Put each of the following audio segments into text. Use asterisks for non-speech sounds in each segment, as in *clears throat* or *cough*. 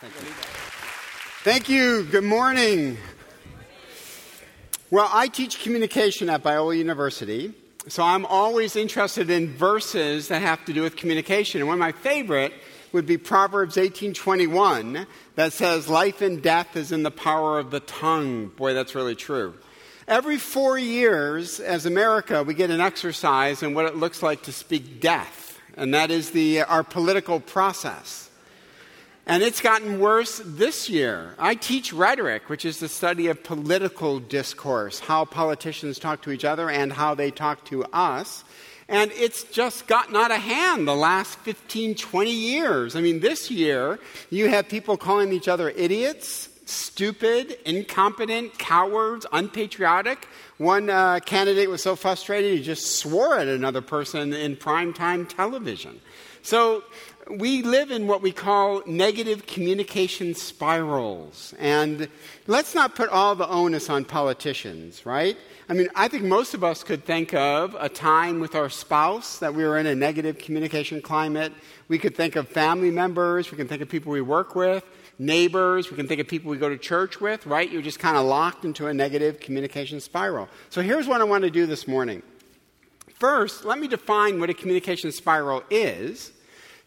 Thank you. Thank you. Good morning. Well, I teach communication at Biola University, so I'm always interested in verses that have to do with communication. And one of my favorite would be Proverbs 18:21 that says life and death is in the power of the tongue. Boy, that's really true. Every 4 years as America, we get an exercise in what it looks like to speak death, and that is the uh, our political process. And it's gotten worse this year. I teach rhetoric, which is the study of political discourse, how politicians talk to each other and how they talk to us. And it's just gotten out of hand the last 15, 20 years. I mean, this year, you have people calling each other idiots, stupid, incompetent, cowards, unpatriotic. One uh, candidate was so frustrated he just swore at another person in primetime television. So we live in what we call negative communication spirals. And let's not put all the onus on politicians, right? I mean, I think most of us could think of a time with our spouse that we were in a negative communication climate. We could think of family members. We can think of people we work with, neighbors. We can think of people we go to church with, right? You're just kind of locked into a negative communication spiral. So here's what I want to do this morning. First, let me define what a communication spiral is.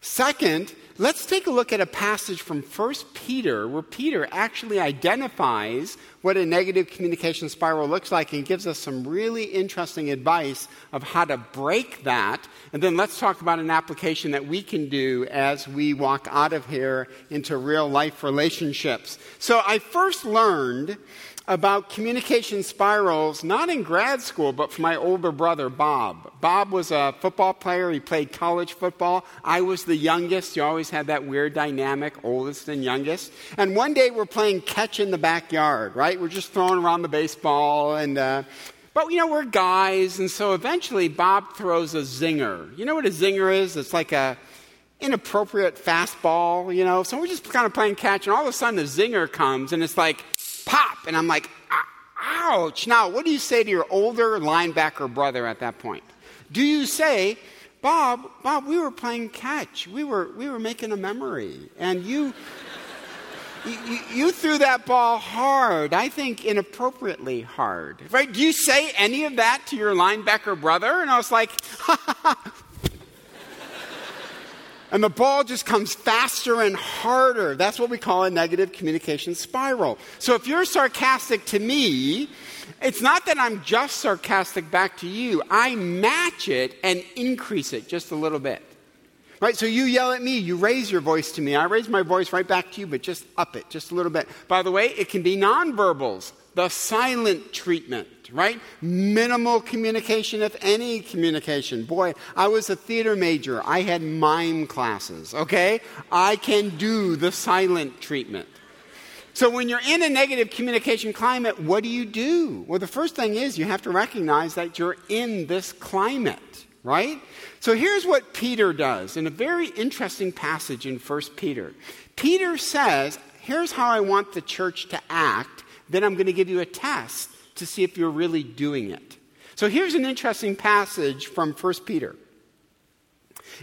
Second, let's take a look at a passage from 1 Peter where Peter actually identifies what a negative communication spiral looks like and gives us some really interesting advice of how to break that. And then let's talk about an application that we can do as we walk out of here into real life relationships. So I first learned about communication spirals, not in grad school, but from my older brother, Bob. Bob was a football player. He played college football. I was the youngest. You always had that weird dynamic, oldest and youngest. And one day we're playing catch in the backyard, right? We're just throwing around the baseball and, uh, but you know, we're guys, and so eventually Bob throws a zinger. You know what a zinger is? It's like a inappropriate fastball, you know. So we're just kind of playing catch, and all of a sudden the zinger comes, and it's like, And I'm like, ouch. Now, what do you say to your older linebacker brother at that point? Do you say, Bob, Bob, we were playing catch. We were, we were making a memory. And you, *laughs* you, you, threw that ball hard. I think inappropriately hard. Right? Do you say any of that to your linebacker brother? And I was like, *laughs* and the ball just comes faster and harder. That's what we call a negative communication spiral. So if you're sarcastic to me, it's not that I'm just sarcastic back to you. I match it and increase it just a little bit. Right? So you yell at me, you raise your voice to me. I raise my voice right back to you, but just up it just a little bit. By the way, it can be nonverbals, the silent treatment right? Minimal communication, if any communication. Boy, I was a theater major. I had mime classes, okay? I can do the silent treatment. So when you're in a negative communication climate, what do you do? Well, the first thing is you have to recognize that you're in this climate, right? So here's what Peter does in a very interesting passage in 1 Peter. Peter says, Here's how I want the church to act. Then I'm going to give you a test to see if you're really doing it. So here's an interesting passage from 1 Peter.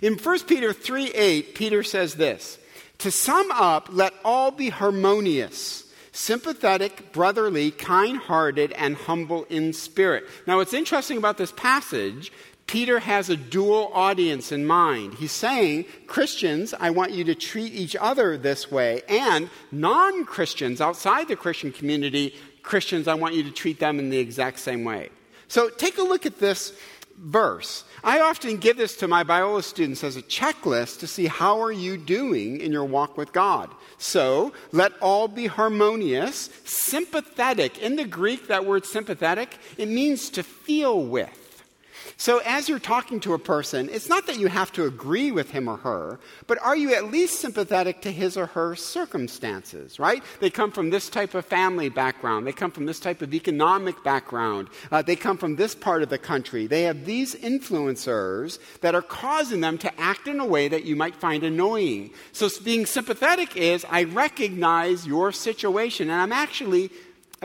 In 1 Peter 3 8, Peter says this To sum up, let all be harmonious, sympathetic, brotherly, kind hearted, and humble in spirit. Now, what's interesting about this passage, Peter has a dual audience in mind. He's saying, Christians, I want you to treat each other this way, and non Christians outside the Christian community, Christians, I want you to treat them in the exact same way. So take a look at this verse. I often give this to my Biola students as a checklist to see how are you doing in your walk with God. So, let all be harmonious, sympathetic. In the Greek, that word sympathetic, it means to feel with. So, as you're talking to a person, it's not that you have to agree with him or her, but are you at least sympathetic to his or her circumstances, right? They come from this type of family background, they come from this type of economic background, uh, they come from this part of the country. They have these influencers that are causing them to act in a way that you might find annoying. So, being sympathetic is I recognize your situation, and I'm actually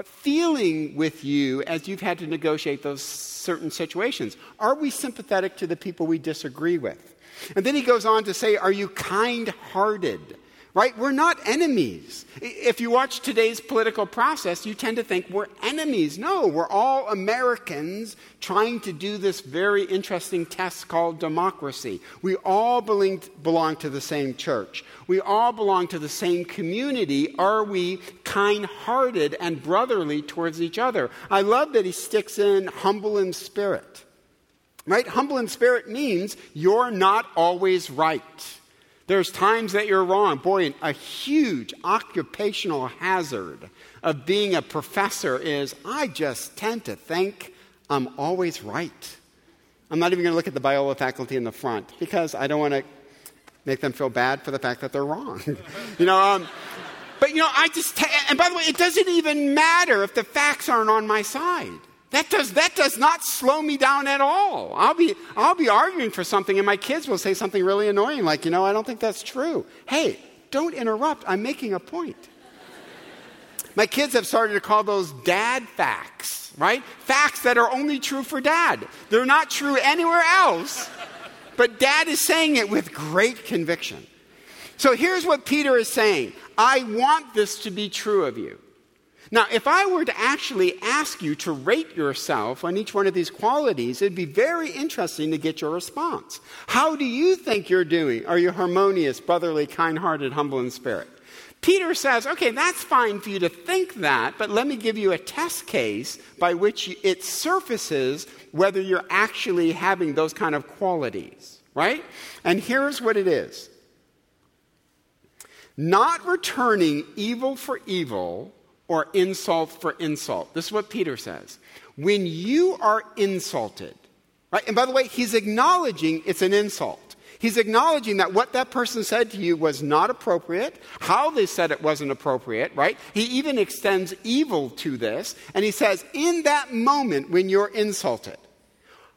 feeling with you as you've had to negotiate those certain situations? Are we sympathetic to the people we disagree with? And then he goes on to say, Are you kind hearted? Right? We're not enemies. If you watch today's political process, you tend to think we're enemies. No, we're all Americans trying to do this very interesting test called democracy. We all belong to the same church. We all belong to the same community. Are we kind hearted and brotherly towards each other? I love that he sticks in humble in spirit. Right? Humble in spirit means you're not always right. There's times that you're wrong. Boy, a huge occupational hazard of being a professor is I just tend to think I'm always right. I'm not even going to look at the Biola faculty in the front because I don't want to make them feel bad for the fact that they're wrong. *laughs* you know, um, but you know, I just, t- and by the way, it doesn't even matter if the facts aren't on my side. That does, that does not slow me down at all. I'll be, I'll be arguing for something, and my kids will say something really annoying, like, you know, I don't think that's true. Hey, don't interrupt. I'm making a point. My kids have started to call those dad facts, right? Facts that are only true for dad. They're not true anywhere else, but dad is saying it with great conviction. So here's what Peter is saying I want this to be true of you. Now, if I were to actually ask you to rate yourself on each one of these qualities, it'd be very interesting to get your response. How do you think you're doing? Are you harmonious, brotherly, kind hearted, humble in spirit? Peter says, okay, that's fine for you to think that, but let me give you a test case by which it surfaces whether you're actually having those kind of qualities, right? And here's what it is not returning evil for evil or insult for insult. This is what Peter says. When you are insulted, right? And by the way, he's acknowledging it's an insult. He's acknowledging that what that person said to you was not appropriate, how they said it wasn't appropriate, right? He even extends evil to this, and he says, in that moment when you're insulted,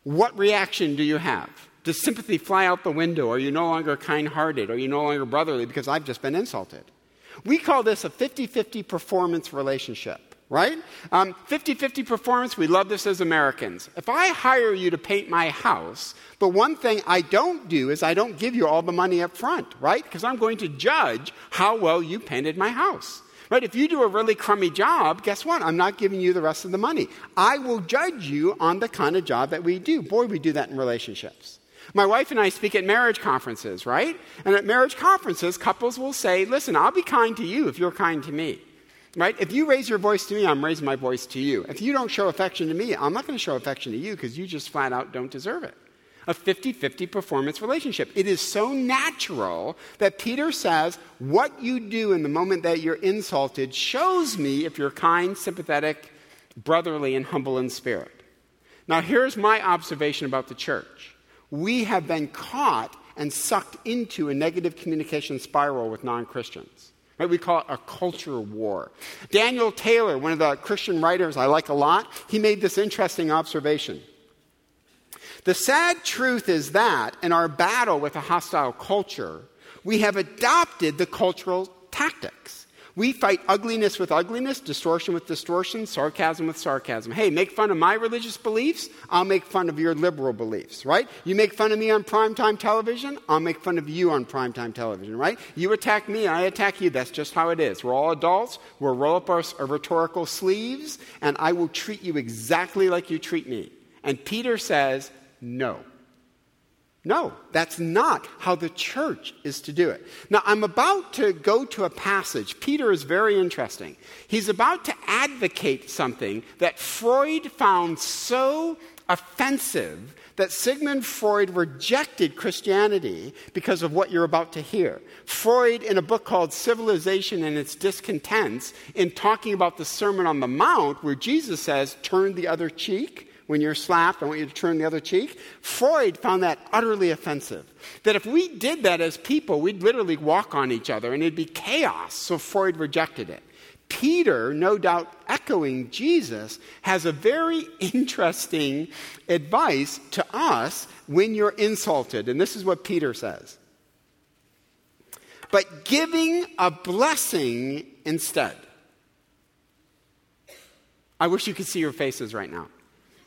what reaction do you have? Does sympathy fly out the window? Are you no longer kind hearted? Are you no longer brotherly because I've just been insulted? We call this a 50 50 performance relationship right? 50 um, 50 performance, we love this as Americans. If I hire you to paint my house, but one thing I don't do is I don't give you all the money up front, right? Because I'm going to judge how well you painted my house. Right? If you do a really crummy job, guess what? I'm not giving you the rest of the money. I will judge you on the kind of job that we do. Boy, we do that in relationships. My wife and I speak at marriage conferences, right? And at marriage conferences, couples will say, Listen, I'll be kind to you if you're kind to me. Right? If you raise your voice to me, I'm raising my voice to you. If you don't show affection to me, I'm not going to show affection to you because you just flat out don't deserve it. A 50 50 performance relationship. It is so natural that Peter says, What you do in the moment that you're insulted shows me if you're kind, sympathetic, brotherly, and humble in spirit. Now, here's my observation about the church we have been caught and sucked into a negative communication spiral with non Christians. Right? We call it a culture war. Daniel Taylor, one of the Christian writers I like a lot, he made this interesting observation. The sad truth is that in our battle with a hostile culture, we have adopted the cultural tactics. We fight ugliness with ugliness, distortion with distortion, sarcasm with sarcasm. Hey, make fun of my religious beliefs, I'll make fun of your liberal beliefs, right? You make fun of me on primetime television, I'll make fun of you on primetime television, right? You attack me, I attack you. That's just how it is. We're all adults, we'll roll up our, our rhetorical sleeves, and I will treat you exactly like you treat me. And Peter says, no. No, that's not how the church is to do it. Now, I'm about to go to a passage. Peter is very interesting. He's about to advocate something that Freud found so offensive that Sigmund Freud rejected Christianity because of what you're about to hear. Freud, in a book called Civilization and Its Discontents, in talking about the Sermon on the Mount, where Jesus says, Turn the other cheek when you're slapped, I want you to turn the other cheek. Freud found that utterly offensive. That if we did that as people, we'd literally walk on each other and it'd be chaos. So Freud rejected it. Peter, no doubt echoing Jesus, has a very *laughs* interesting advice to us when you're insulted. And this is what Peter says. But giving a blessing instead. I wish you could see your faces right now.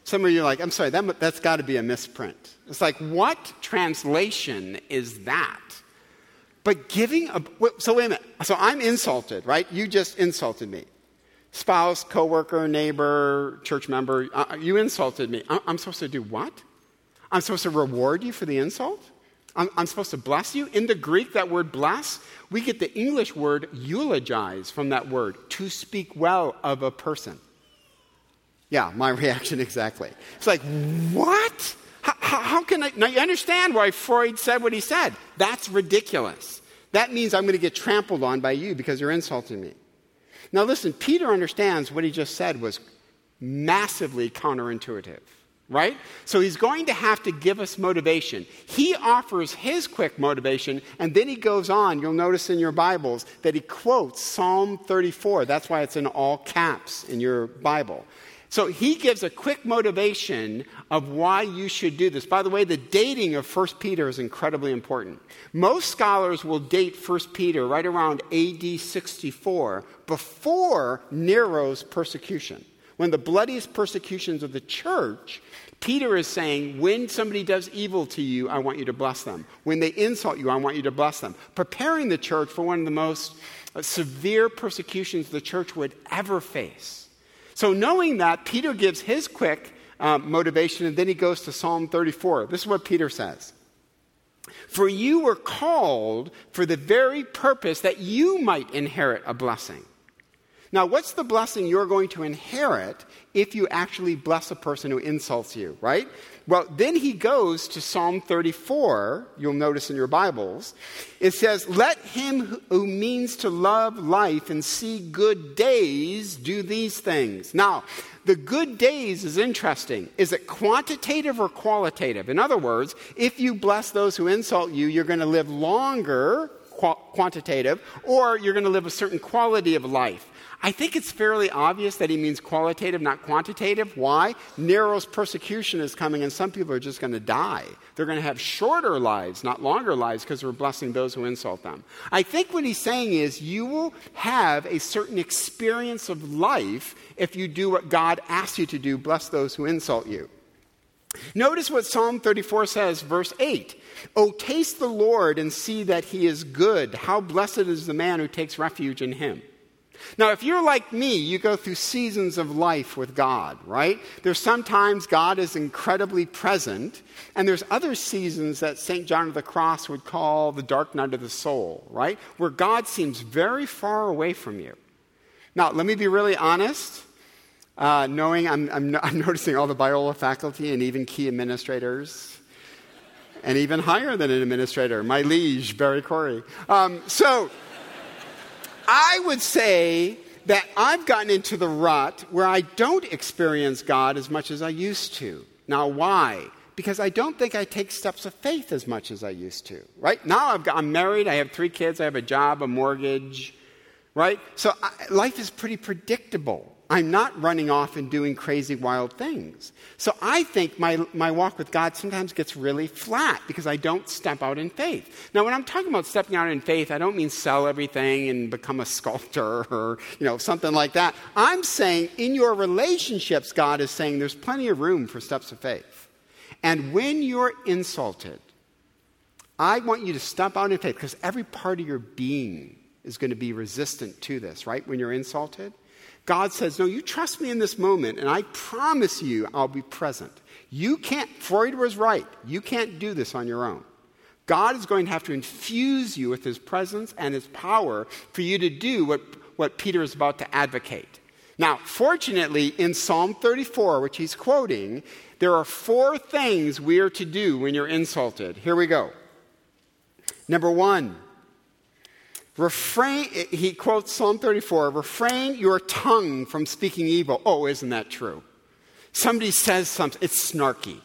Some of you are like, I'm sorry, that, that's got to be a misprint. It's like, what translation is that? But giving a, so wait a minute. So I'm insulted, right? You just insulted me. Spouse, coworker, neighbor, church member, uh, you insulted me. I'm supposed to do what? I'm supposed to reward you for the insult? I'm, I'm, supposed to bless you? In the Greek, that word bless, we get the English word eulogize from that word, to speak well of a person. Yeah, my *laughs* reaction exactly. It's like, what? How, how, can I? Now, you understand why Freud said what he said. That's ridiculous. That means I'm going to get trampled on by you because you're insulting me. Now, listen, Peter understands what he just said was massively counterintuitive right? So he's going to have to give us motivation. He offers his quick motivation, and then he goes on. You'll notice in your Bibles that he quotes Psalm 34. That's why it's in all caps in your Bible. So he gives a quick motivation of why you should do this. By the way, the dating of 1 Peter is incredibly important. Most scholars will date 1 Peter right around AD 64 before Nero's persecution. When the bloodiest persecutions of the church Peter is saying, when somebody does evil to you, I want you to bless them. When they insult you, I want you to bless them. Preparing the church for one of the most severe persecutions the church would ever face. So, knowing that, Peter gives his quick uh, motivation and then he goes to Psalm 34. This is what Peter says For you were called for the very purpose that you might inherit a blessing. Now, what's the blessing you're going to inherit if you actually bless a person who insults you, right? Well, then he goes to Psalm 34, you'll notice in your Bibles. It says, Let him who means to love life and see good days do these things. Now, the good days is interesting. Is it quantitative or qualitative? In other words, if you bless those who insult you, you're going to live longer, quantitative, or you're going to live a certain quality of life. I think it's fairly obvious that he means qualitative, not quantitative. Why? Nero's persecution is coming, and some people are just going to die. They're going to have shorter lives, not longer lives, because we're blessing those who insult them. I think what he's saying is you will have a certain experience of life if you do what God asks you to do bless those who insult you. Notice what Psalm 34 says, verse 8. Oh, taste the Lord and see that he is good. How blessed is the man who takes refuge in him. Now, if you're like me, you go through seasons of life with God, right? There's sometimes God is incredibly present, and there's other seasons that St. John of the Cross would call the dark night of the soul, right? Where God seems very far away from you. Now, let me be really honest. Uh, knowing I'm, I'm, *laughs* I'm noticing all the Biola faculty and even key administrators, and even higher than an administrator, my liege, Barry Corey. Um, so, I would say that I've gotten into the rut where I don't experience God as much as I used to. Now, why? Because I don't think I take steps of faith as much as I used to, right? Now I've got, I'm married, I have three kids, I have a job, a mortgage, right? So I, life is pretty predictable. I'm not running off and doing crazy, wild things. So I think my, my walk with God sometimes gets really flat because I don't step out in faith. Now, when I'm talking about stepping out in faith, I don't mean sell everything and become a *laughs* sculptor or, you know, something like that. I'm saying in your relationships, God is saying there's plenty of room for steps of faith. And when you're insulted, I want you to step out in faith because every part of your being is going to be resistant to this, right? When you're insulted. God says, No, you trust me in this moment, and I promise you I'll be present. You can't, Freud was right. You can't do this on your own. God is going to have to infuse you with his presence and his power for you to do what, what Peter is about to advocate. Now, fortunately, in Psalm 34, which he's quoting, there are four things we are to do when you're insulted. Here we go. Number one, Refrain, he quotes Psalm 34 refrain your tongue from speaking evil. Oh, isn't that true? Somebody says something, it's snarky,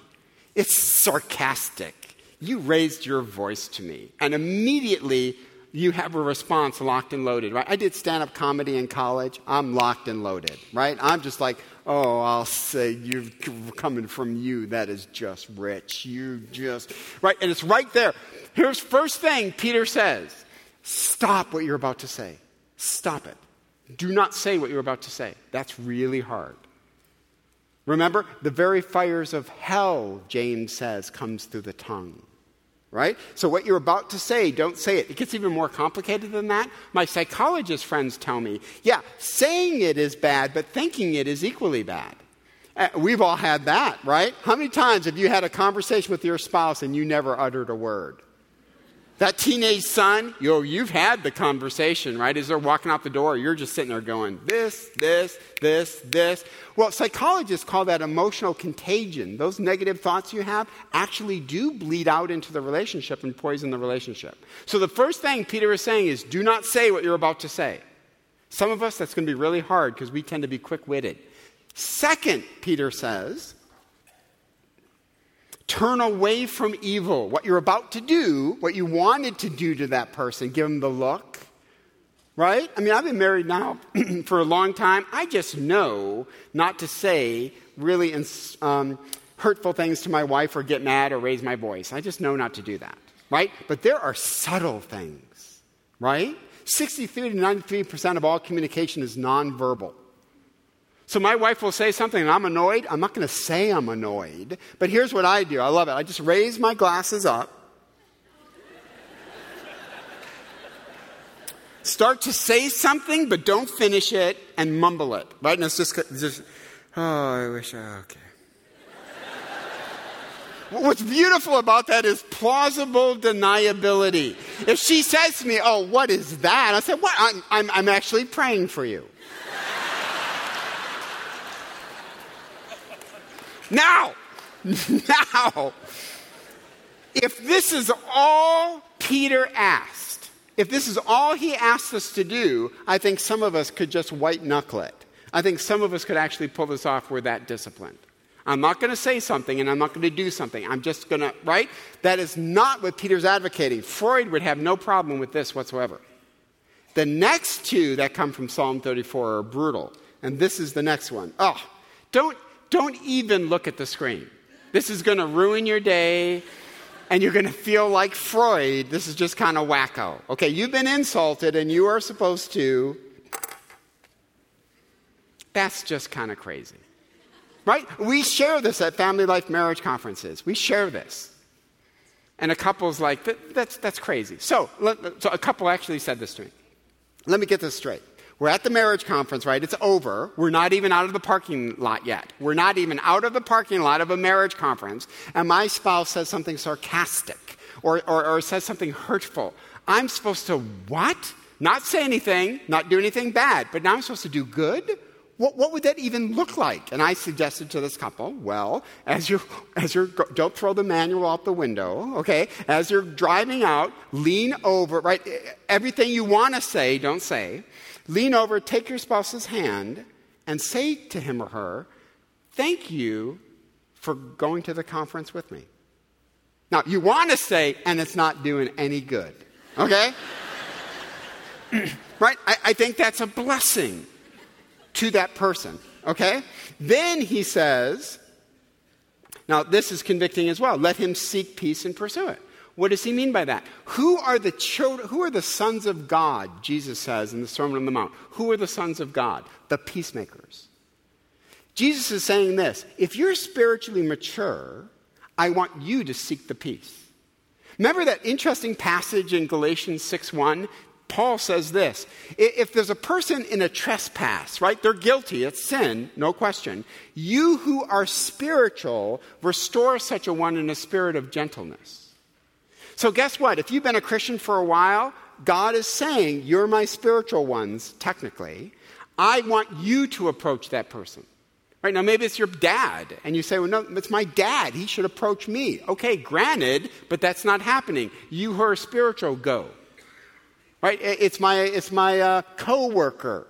it's sarcastic. You raised your voice to me, and immediately you have a response locked and loaded, right? I did stand up comedy in college. I'm locked and loaded, right? I'm just like, oh, I'll say you're coming from you. That is just rich. You just, right? And it's right there. Here's first thing Peter says Stop what you're about to say. Stop it. Do not say what you're about to say. That's really hard. Remember, the very fires of hell, James says, comes through the tongue. right? So, what you're about to say, don't say it. It gets even more complicated than that. My psychologist friends tell me, yeah, saying it is bad, but thinking it is equally bad. Uh, we've all had that, right? How many times have you had a conversation with your spouse and you never uttered a word? That teenage son, yo, you've had the conversation, right? As they're walking out the door, you're just sitting there going, this, this, this, this. Well, psychologists call that emotional contagion. Those negative thoughts you have actually do bleed out into the relationship and poison the relationship. So the first thing Peter is saying is do not say what you're about to say. Some of us, that's going to be really hard because we tend to be quick witted. Second, Peter says, turn away from evil. What you're about to do, what you wanted to do to that person, give them the look. Right? I mean, I've been married now *clears throat* for a long time. I just know not to say really um, hurtful things to my wife or get mad or raise my voice. I just know not to do that. Right? But there are subtle things. Right? 63 to 93% of all communication is nonverbal. So my wife will say something and I'm annoyed. I'm not going to say I'm annoyed, but here's what I do. I love it. I just raise my glasses up. Start to say something, but don't finish it and mumble it. Right? And it's just, just oh, I wish, I, okay. What's beautiful about that is plausible deniability. If she says to me, Oh, what is that? I said, What? I'm, I'm, I'm actually praying for you. Now, now, if this is all Peter asked, if this is all he asked us to do, I think some of us could just white knuckle it. I think some of us could actually pull this off. We're that disciplined. I'm not going to say something and I'm not going to do something. I'm just going to, right? That is not what Peter's advocating. Freud would have no problem with this whatsoever. The next two that come from Psalm 34 are brutal. And this is the next one. Oh, don't don't even look at the screen. This is going to ruin your day, and you're going to feel like Freud. This is just kind of wacko. Okay, you've been insulted, and you are supposed to. That's just kind of crazy. Right? We share this at family life marriage conferences. We share this. And a couple's like, that's, that's crazy. So, so a couple actually said this to me. Let me get this straight. We're at the marriage conference, right? It's over. We're not even out of the parking lot yet. We're not even out of the parking lot of a marriage conference. And my spouse says something sarcastic or, or, or says something hurtful. I'm supposed to what? Not say anything, not do anything bad, but now I'm supposed to do good? What, what, would that even look like? And I suggested to this couple, well, as you as you're don't throw the manual out the window, okay? As you're driving out, lean over, right? Everything you want to say, don't say. Lean over, take your spouse's hand, and say to him or her, Thank you for going to the conference with me. Now, you want to say, and it's not doing any good, okay? *clears throat* right? I, I think that's a blessing to that person, okay? Then he says, now this is convicting as well. Let him seek peace and pursue it. What does he mean by that? Who are the children, who are the sons of God, Jesus says in the Sermon on the Mount? Who are the sons of God? The peacemakers. Jesus is saying this if you're spiritually mature, I want you to seek the peace. Remember that interesting passage in Galatians 6 1? Paul says this if there's a person in a trespass, right, they're guilty, it's sin, no question. You who are spiritual, restore such a one in a spirit of gentleness. So, guess what? If you've been a Christian for a while, God is saying, You're my spiritual ones, technically. I want you to approach that person. Right now, maybe it's your dad, and you say, Well, no, it's my dad. He should approach me. Okay, granted, but that's not happening. You who are spiritual, go. Right? It's my, it's my uh, co worker.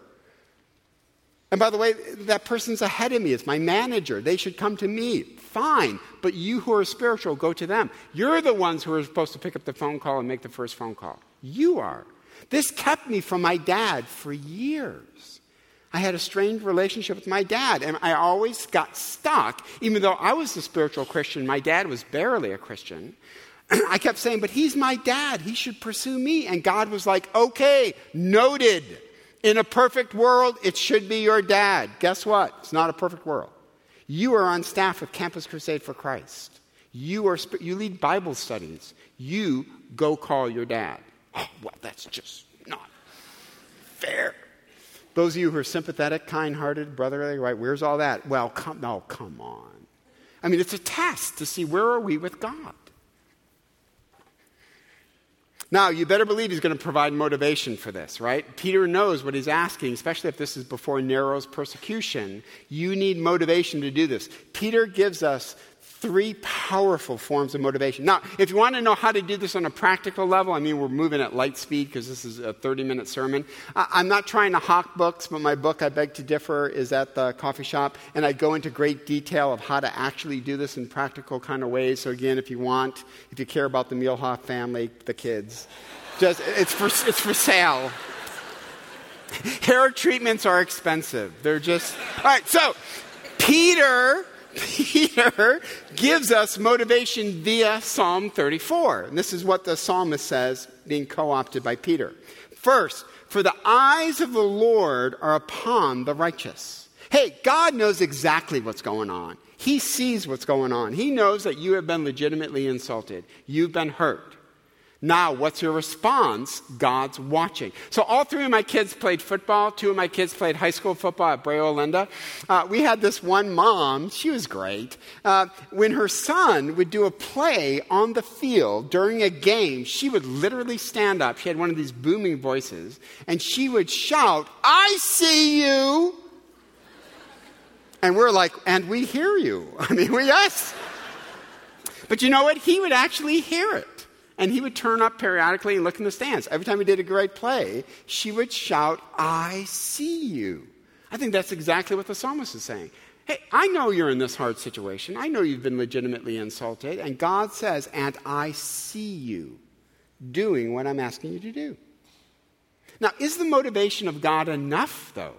And by the way, that person's ahead of me. It's my manager. They should come to me fine. But you who are spiritual, go to them. You're the ones who are supposed to pick up the phone call and make the first phone call. You are. This kept me from my dad for years. I had a strained relationship with my dad, and I always got stuck. Even though I was a spiritual Christian, my dad was barely a Christian. *clears throat* I kept saying, But he's my dad. He should pursue me. And God was like, Okay, noted. In a perfect world, it should be your dad. Guess what? It's not a perfect world. You are on staff with Campus Crusade for Christ. You, are, you lead Bible studies. You go call your dad. Oh, well, that's just not fair. Those of you who are sympathetic, kind hearted, brotherly, right? Where's all that? Well, come, no, come on. I mean, it's a test to see where are we with God. Now, you better believe he's going to provide motivation for this, right? Peter knows what he's asking, especially if this is before Nero's persecution. You need motivation to do this. Peter gives us three powerful forms of motivation. Now, if you want to know how to do this on a practical level, I mean, we're moving at light speed because this is a 30 minute sermon. I, am not trying to hawk books, but my book, I Beg to Differ, is at the coffee shop, and I go into great detail of how to actually do this in practical kind of ways. So, again, if you want, if you care about the Muehlhoff family, the kids, just it's for, it's for sale. Hair treatments are expensive. They're just. All right, so Peter Peter gives us motivation via Psalm 34. And this is what the psalmist says, being co opted by Peter. First, for the eyes of the Lord are upon the righteous. Hey, God knows exactly what's going on. He sees what's going on. He knows that you have been legitimately insulted. You've been hurt. Now, what's your response? God's watching. So, all three of my kids played football. Two of my kids played high school football at Brea Olinda. Uh, we had this one mom, she was great. Uh, when her son would do a play on the field during a game, she would literally stand up. She had one of these booming voices, and she would shout, I see you. And we're like, and we hear you. *laughs* I mean, we, yes. But you know what? He would actually hear it. And he would turn up periodically and look in the stands. Every time he did a great play, she would shout, I see you. I think that's exactly what the psalmist is saying. Hey, I know you're in this hard situation. I know you've been legitimately insulted. And God says, and I see you doing what I'm asking you to do. Now, is the motivation of God enough, though?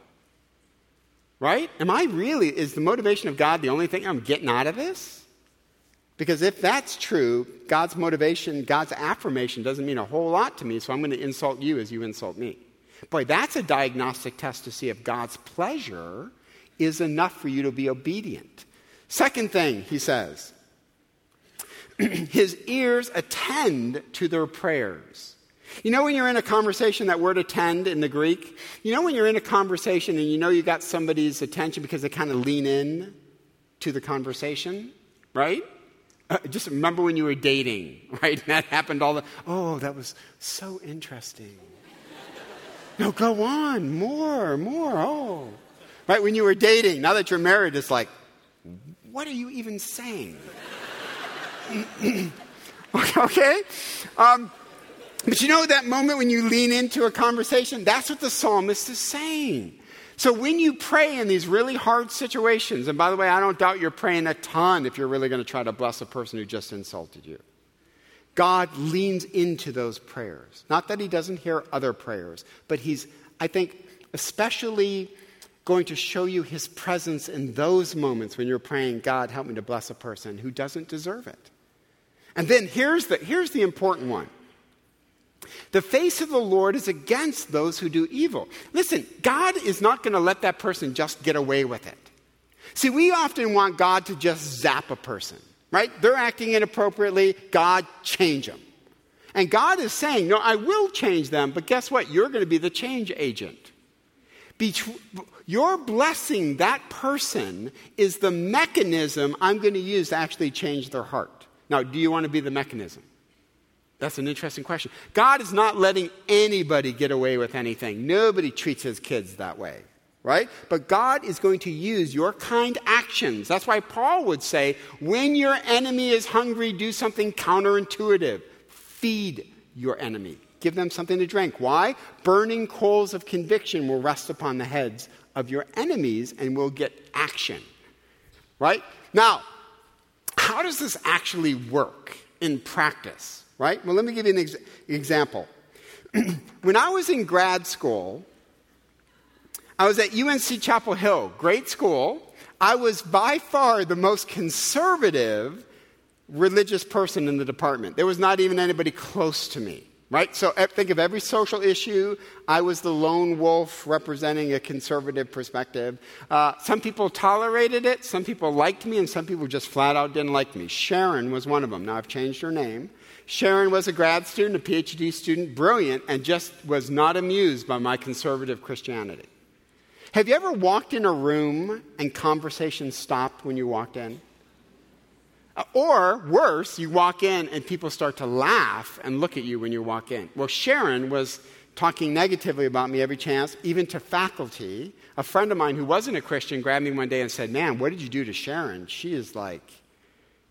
Right? Am I really, is the motivation of God the only thing I'm getting out of this? Because if that's true, God's motivation, God's affirmation doesn't mean a whole lot to me, so I'm going to insult you as you insult me. Boy, that's a diagnostic test to see if God's pleasure is enough for you to be obedient. Second thing, he says, *clears throat* his ears attend to their prayers. You know when you're in a conversation, that word attend in the Greek? You know when you're in a conversation and you know you got somebody's attention because they kind of lean in to the conversation, right? Uh, just remember when you were dating, *laughs* right? And that happened all the. Oh, that was so interesting. no, go on, more, more. Oh, right when you were dating. Now that you're married, it's like, what are you even saying? *laughs* okay. Um, but you know that moment when you lean into a conversation? That's what the psalmist is saying. So when you pray in these really hard situations, and by the way, I don't doubt you're praying a ton if you're really going to try to bless a person who just insulted you. God leans into those prayers. Not that he doesn't hear other prayers, but he's, I think, especially going to show you his presence in those moments when you're praying, God, help me to bless a person who doesn't deserve it. And then here's the, here's the important one the face of the Lord is against those who do evil. Listen, God is not going to let that person just get away with it. See, we often want God to just zap a person, right? They're acting inappropriately, God, change them. And God is saying, No, I will change them, but guess what? You're going to be the change agent. your blessing that person is the mechanism I'm going to use to actually change their heart. Now, do you want to be the mechanism? That's an interesting question. God is not letting anybody get away with anything. Nobody treats his kids that way, right? But God is going to use your kind actions. That's why Paul would say, when your enemy is hungry, do something counterintuitive. Feed your enemy. Give them something to drink. Why? Burning coals of conviction will rest upon the heads of your enemies and will get action. Right? Now, how does this actually work in practice? Right? Well, let me give you an ex- example. *clears throat* when I was in grad school, I was at UNC Chapel Hill, great school. I was by far the most conservative religious person in the department. There was not even anybody close to me. Right? So think of every social issue. I was the lone wolf representing a conservative perspective. Uh, some people tolerated it, some people liked me, and some people just flat out didn't like me. Sharon was one of them. Now I've changed her name. Sharon was a grad student, a PhD student, brilliant, and just was not amused by my conservative Christianity. Have you ever walked in a room and conversation stopped when you walked in? Uh, or worse, you walk in and people start to laugh and look at you when you walk in. Well, Sharon was talking negatively about me every chance, even to faculty. A friend of mine who wasn't a Christian grabbed me one day and said, Man, what did you do to Sharon? She is like,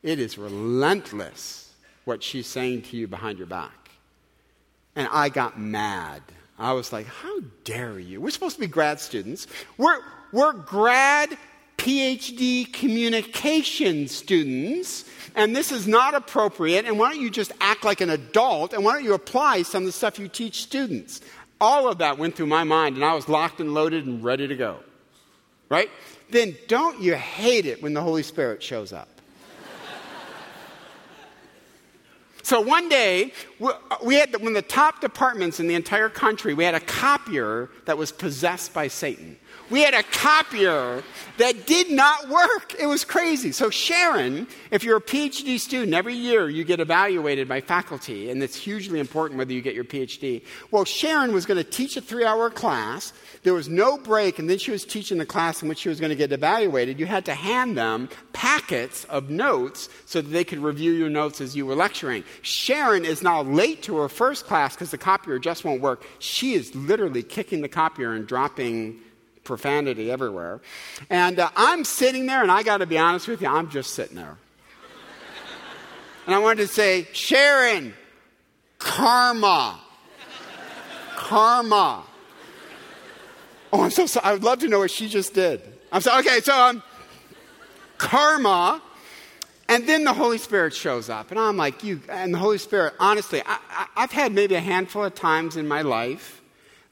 it is relentless what she's saying to you behind your back. And I got mad. I was like, How dare you? We're supposed to be grad students. We're, we're grad PhD communication students, and this is not appropriate, and why don't you just act like an adult, and why don't you apply some of the stuff you teach students? All of that went through my mind, and I was locked and loaded and ready to go. Right? Then don't you hate it when the Holy Spirit shows up? So one day, we had one of the top departments in the entire country. We had a copier that was possessed by Satan. We had a copier that did not work. It was crazy. So, Sharon, if you're a PhD student, every year you get evaluated by faculty, and it's hugely important whether you get your PhD. Well, Sharon was going to teach a three hour class. There was no break, and then she was teaching the class in which she was going to get evaluated. You had to hand them packets of notes so that they could review your notes as you were lecturing. Sharon is now late to her first class because the copier just won't work. She is literally kicking the copier and dropping profanity everywhere. And uh, I'm sitting there, and I got to be honest with you, I'm just sitting there. and I wanted to say, Sharon, karma. karma. Oh, I'm so sorry. I would love to know what she just did. I'm sorry. Okay, so um, karma. And then the Holy Spirit shows up. And I'm like, you, and the Holy Spirit, honestly, I, I, I've had maybe a handful of times in my life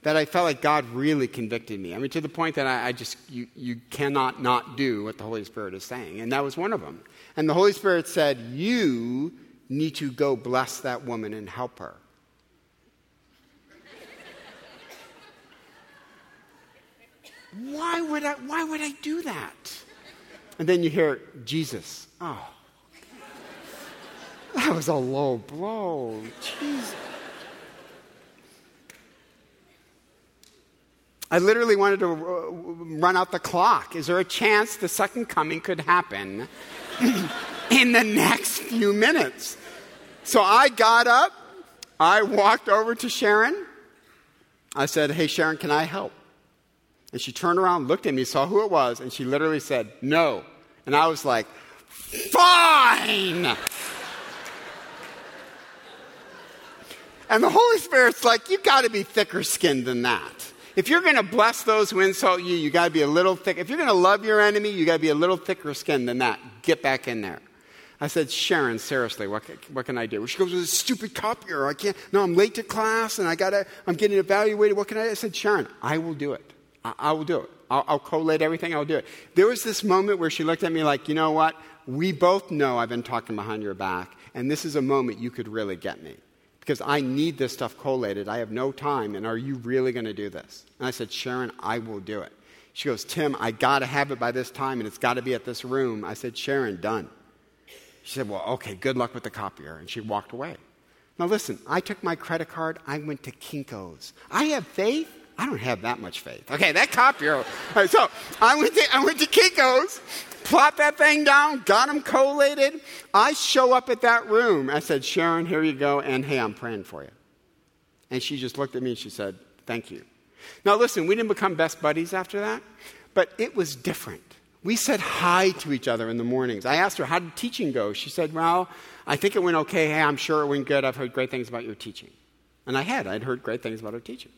that I felt like God really convicted me. I mean, to the point that I, I, just, you, you cannot not do what the Holy Spirit is saying. And that was one of them. And the Holy Spirit said, You need to go bless that woman and help her. why, would I, why would I do that? And then you hear Jesus. Oh, that was a low blow. Jesus. I literally wanted to uh, run out the clock. Is there a chance the second coming could happen *clears throat* in the next few minutes? So I got up, I walked over to Sharon. I said, Hey, Sharon, can I help? And she turned around, looked at me, saw who it was, and she literally said, No. And I was like, Fine! and the Holy Spirit's like, You got to be thicker skinned than that. If you're going to bless those who insult you, you got to be a little thick. If you're going to love your enemy, you got to be a little thicker skinned than that. Get back in there. I said, Sharon, seriously, what, what can I do? She goes, well, this stupid copier. I can't. No, I'm late to class and I gotta, I'm getting evaluated. What can I do? I said, Sharon, I will do it. I, I will do it. I'll, I'll collate everything. I'll do it. There was this moment where she looked at me like, you know what? We both know I've been talking behind your back, and this is a moment you could really get me because I need this stuff collated. I have no time, and are you really going to do this? And I said, Sharon, I will do it. She goes, Tim, I got to have it by this time, and it's got to be at this room. I said, Sharon, done. She said, Well, okay, good luck with the copier. And she walked away. Now, listen, I took my credit card, I went to Kinko's. I have faith. I don't have that much faith. Okay, that copier. Right, *laughs* so I went, to, I went to Kinko's, plop that thing down, got them collated. I show up at that room. I said, Sharon, here you go, and hey, I'm praying for you. And she just looked at me and she said, Thank you. Now, listen, we didn't become best buddies after that, but it was different. We said hi to each other in the mornings. I asked her, How did teaching go? She said, Well, I think it went okay. Hey, I'm sure it went good. I've heard great things about your teaching. And I had. I'd heard great things about her teaching.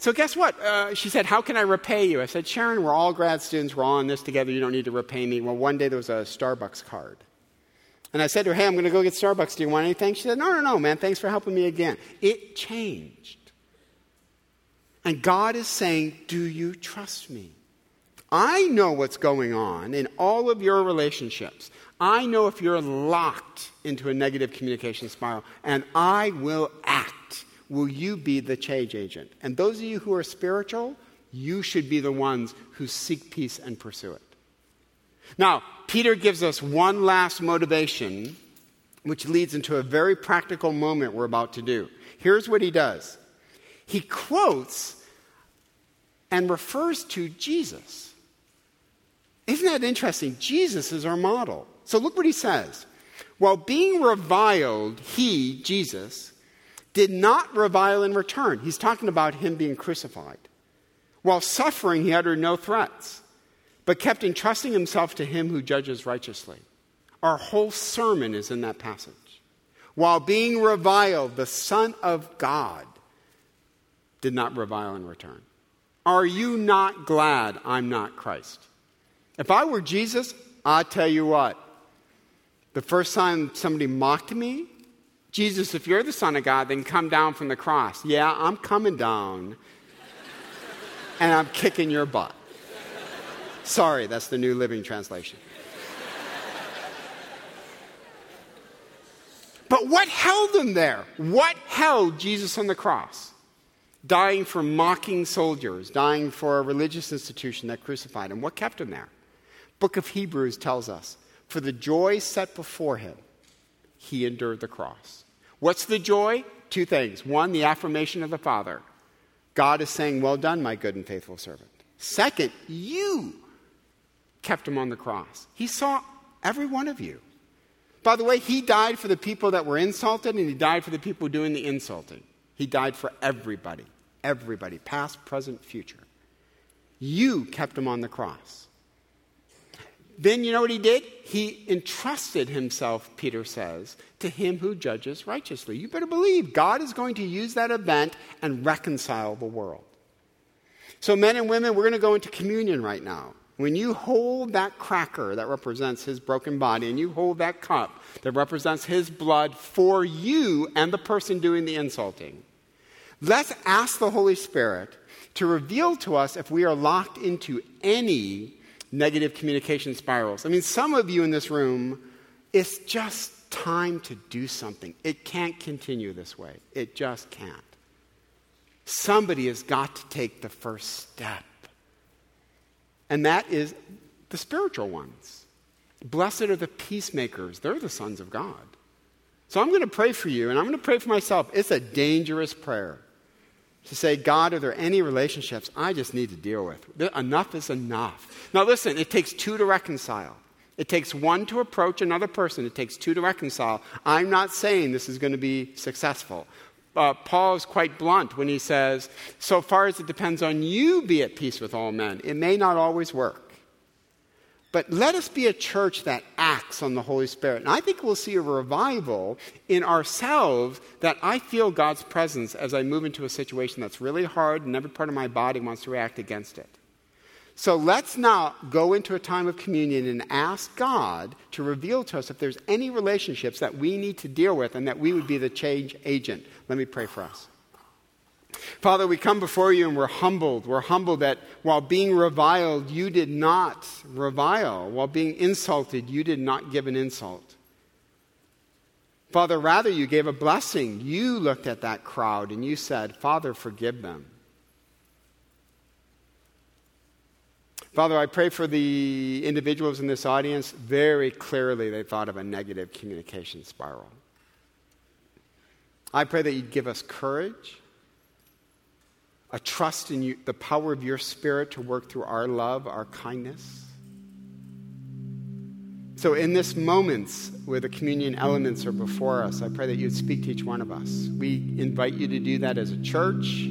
So, guess what? Uh, she said, How can I repay you? I said, Sharon, we're all grad students. We're all in this together. You don't need to repay me. Well, one day there was a Starbucks card. And I said to her, Hey, I'm going to go get Starbucks. Do you want anything? She said, No, no, no, man. Thanks for helping me again. It changed. And God is saying, Do you trust me? I know what's going on in all of your relationships. I know if you're locked into a negative communication spiral, and I will act will you be the change agent? And those of you who are spiritual, you should be the ones who seek peace and pursue it. Now, Peter gives us one last motivation, which leads into a very practical moment we're about to do. Here's what he does he quotes and refers to Jesus. Isn't that interesting? Jesus is our model. So look what he says. While being reviled, he, Jesus, did not revile in return. He's talking about him being crucified. While suffering, he uttered no threats, but kept entrusting himself to him who judges righteously. Our whole sermon is in that passage. While being reviled, the Son of God did not revile in return. Are you not glad I'm not Christ? If I were Jesus, i tell you what. The first time somebody mocked me, Jesus, if you're the Son of God, then come down from the cross. Yeah, I'm coming down and I'm kicking your butt. Sorry, that's the New Living Translation. But what held him there? What held Jesus on the cross? Dying for mocking soldiers, dying for a religious institution that crucified him. What kept him there? Book of Hebrews tells us, for the joy set before him, he endured the cross. What's the joy? Two things. One, the affirmation of the Father. God is saying, Well done, my good and faithful servant. Second, you kept him on the cross. He saw every one of you. By the way, he died for the people that were insulted, and he died for the people doing the insulting. He died for everybody, everybody, past, present, future. You kept him on the cross. Then you know what he did? He entrusted himself, Peter says, to him who judges righteously. You better believe God is going to use that event and reconcile the world. So, men and women, we're going to go into communion right now. When you hold that cracker that represents his broken body, and you hold that cup that represents his blood for you and the person doing the insulting, let's ask the Holy Spirit to reveal to us if we are locked into any negative communication spirals. I mean, some of you in this room, it's just time to do something. It can't continue this way, it just can't. Somebody has got to take the first step, and that is the spiritual ones. Blessed are the peacemakers, they're the sons of God. So I'm going to pray for you, and I'm going to pray for myself. It's a dangerous prayer to say, God, are there any relationships I just need to deal with? Enough is enough. Now, listen, it takes two to reconcile. It takes one to approach another person, it takes two to reconcile. I'm not saying this is going to be successful. Uh, Paul is quite blunt when he says, So far as it depends on you, be at peace with all men. It may not always work. But let us be a church that acts on the Holy Spirit. And I think we'll see a revival in ourselves that I feel God's presence as I move into a situation that's really hard and every part of my body wants to react against it. So let's now go into a time of communion and ask God to reveal to us if there's any relationships that we need to deal with and that we would be the change agent. Let me pray for us. Father, we come before you and we're humbled. We're humbled that while being reviled, you did not revile. While being insulted, you did not give an insult. Father, rather, you gave a blessing. You looked at that crowd and you said, Father, forgive them. Father, I pray for the individuals in this audience. Very clearly, they thought of a negative communication spiral. I pray that you'd give us courage a trust in you, the power of your spirit to work through our love, our kindness. So, in this moments where the communion elements are before us, I pray that you'd speak to each one of us. We invite you to do that as a church,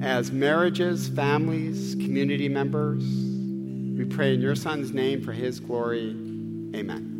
as marriages, families, community members. We pray in your Son's name for his glory. Amen.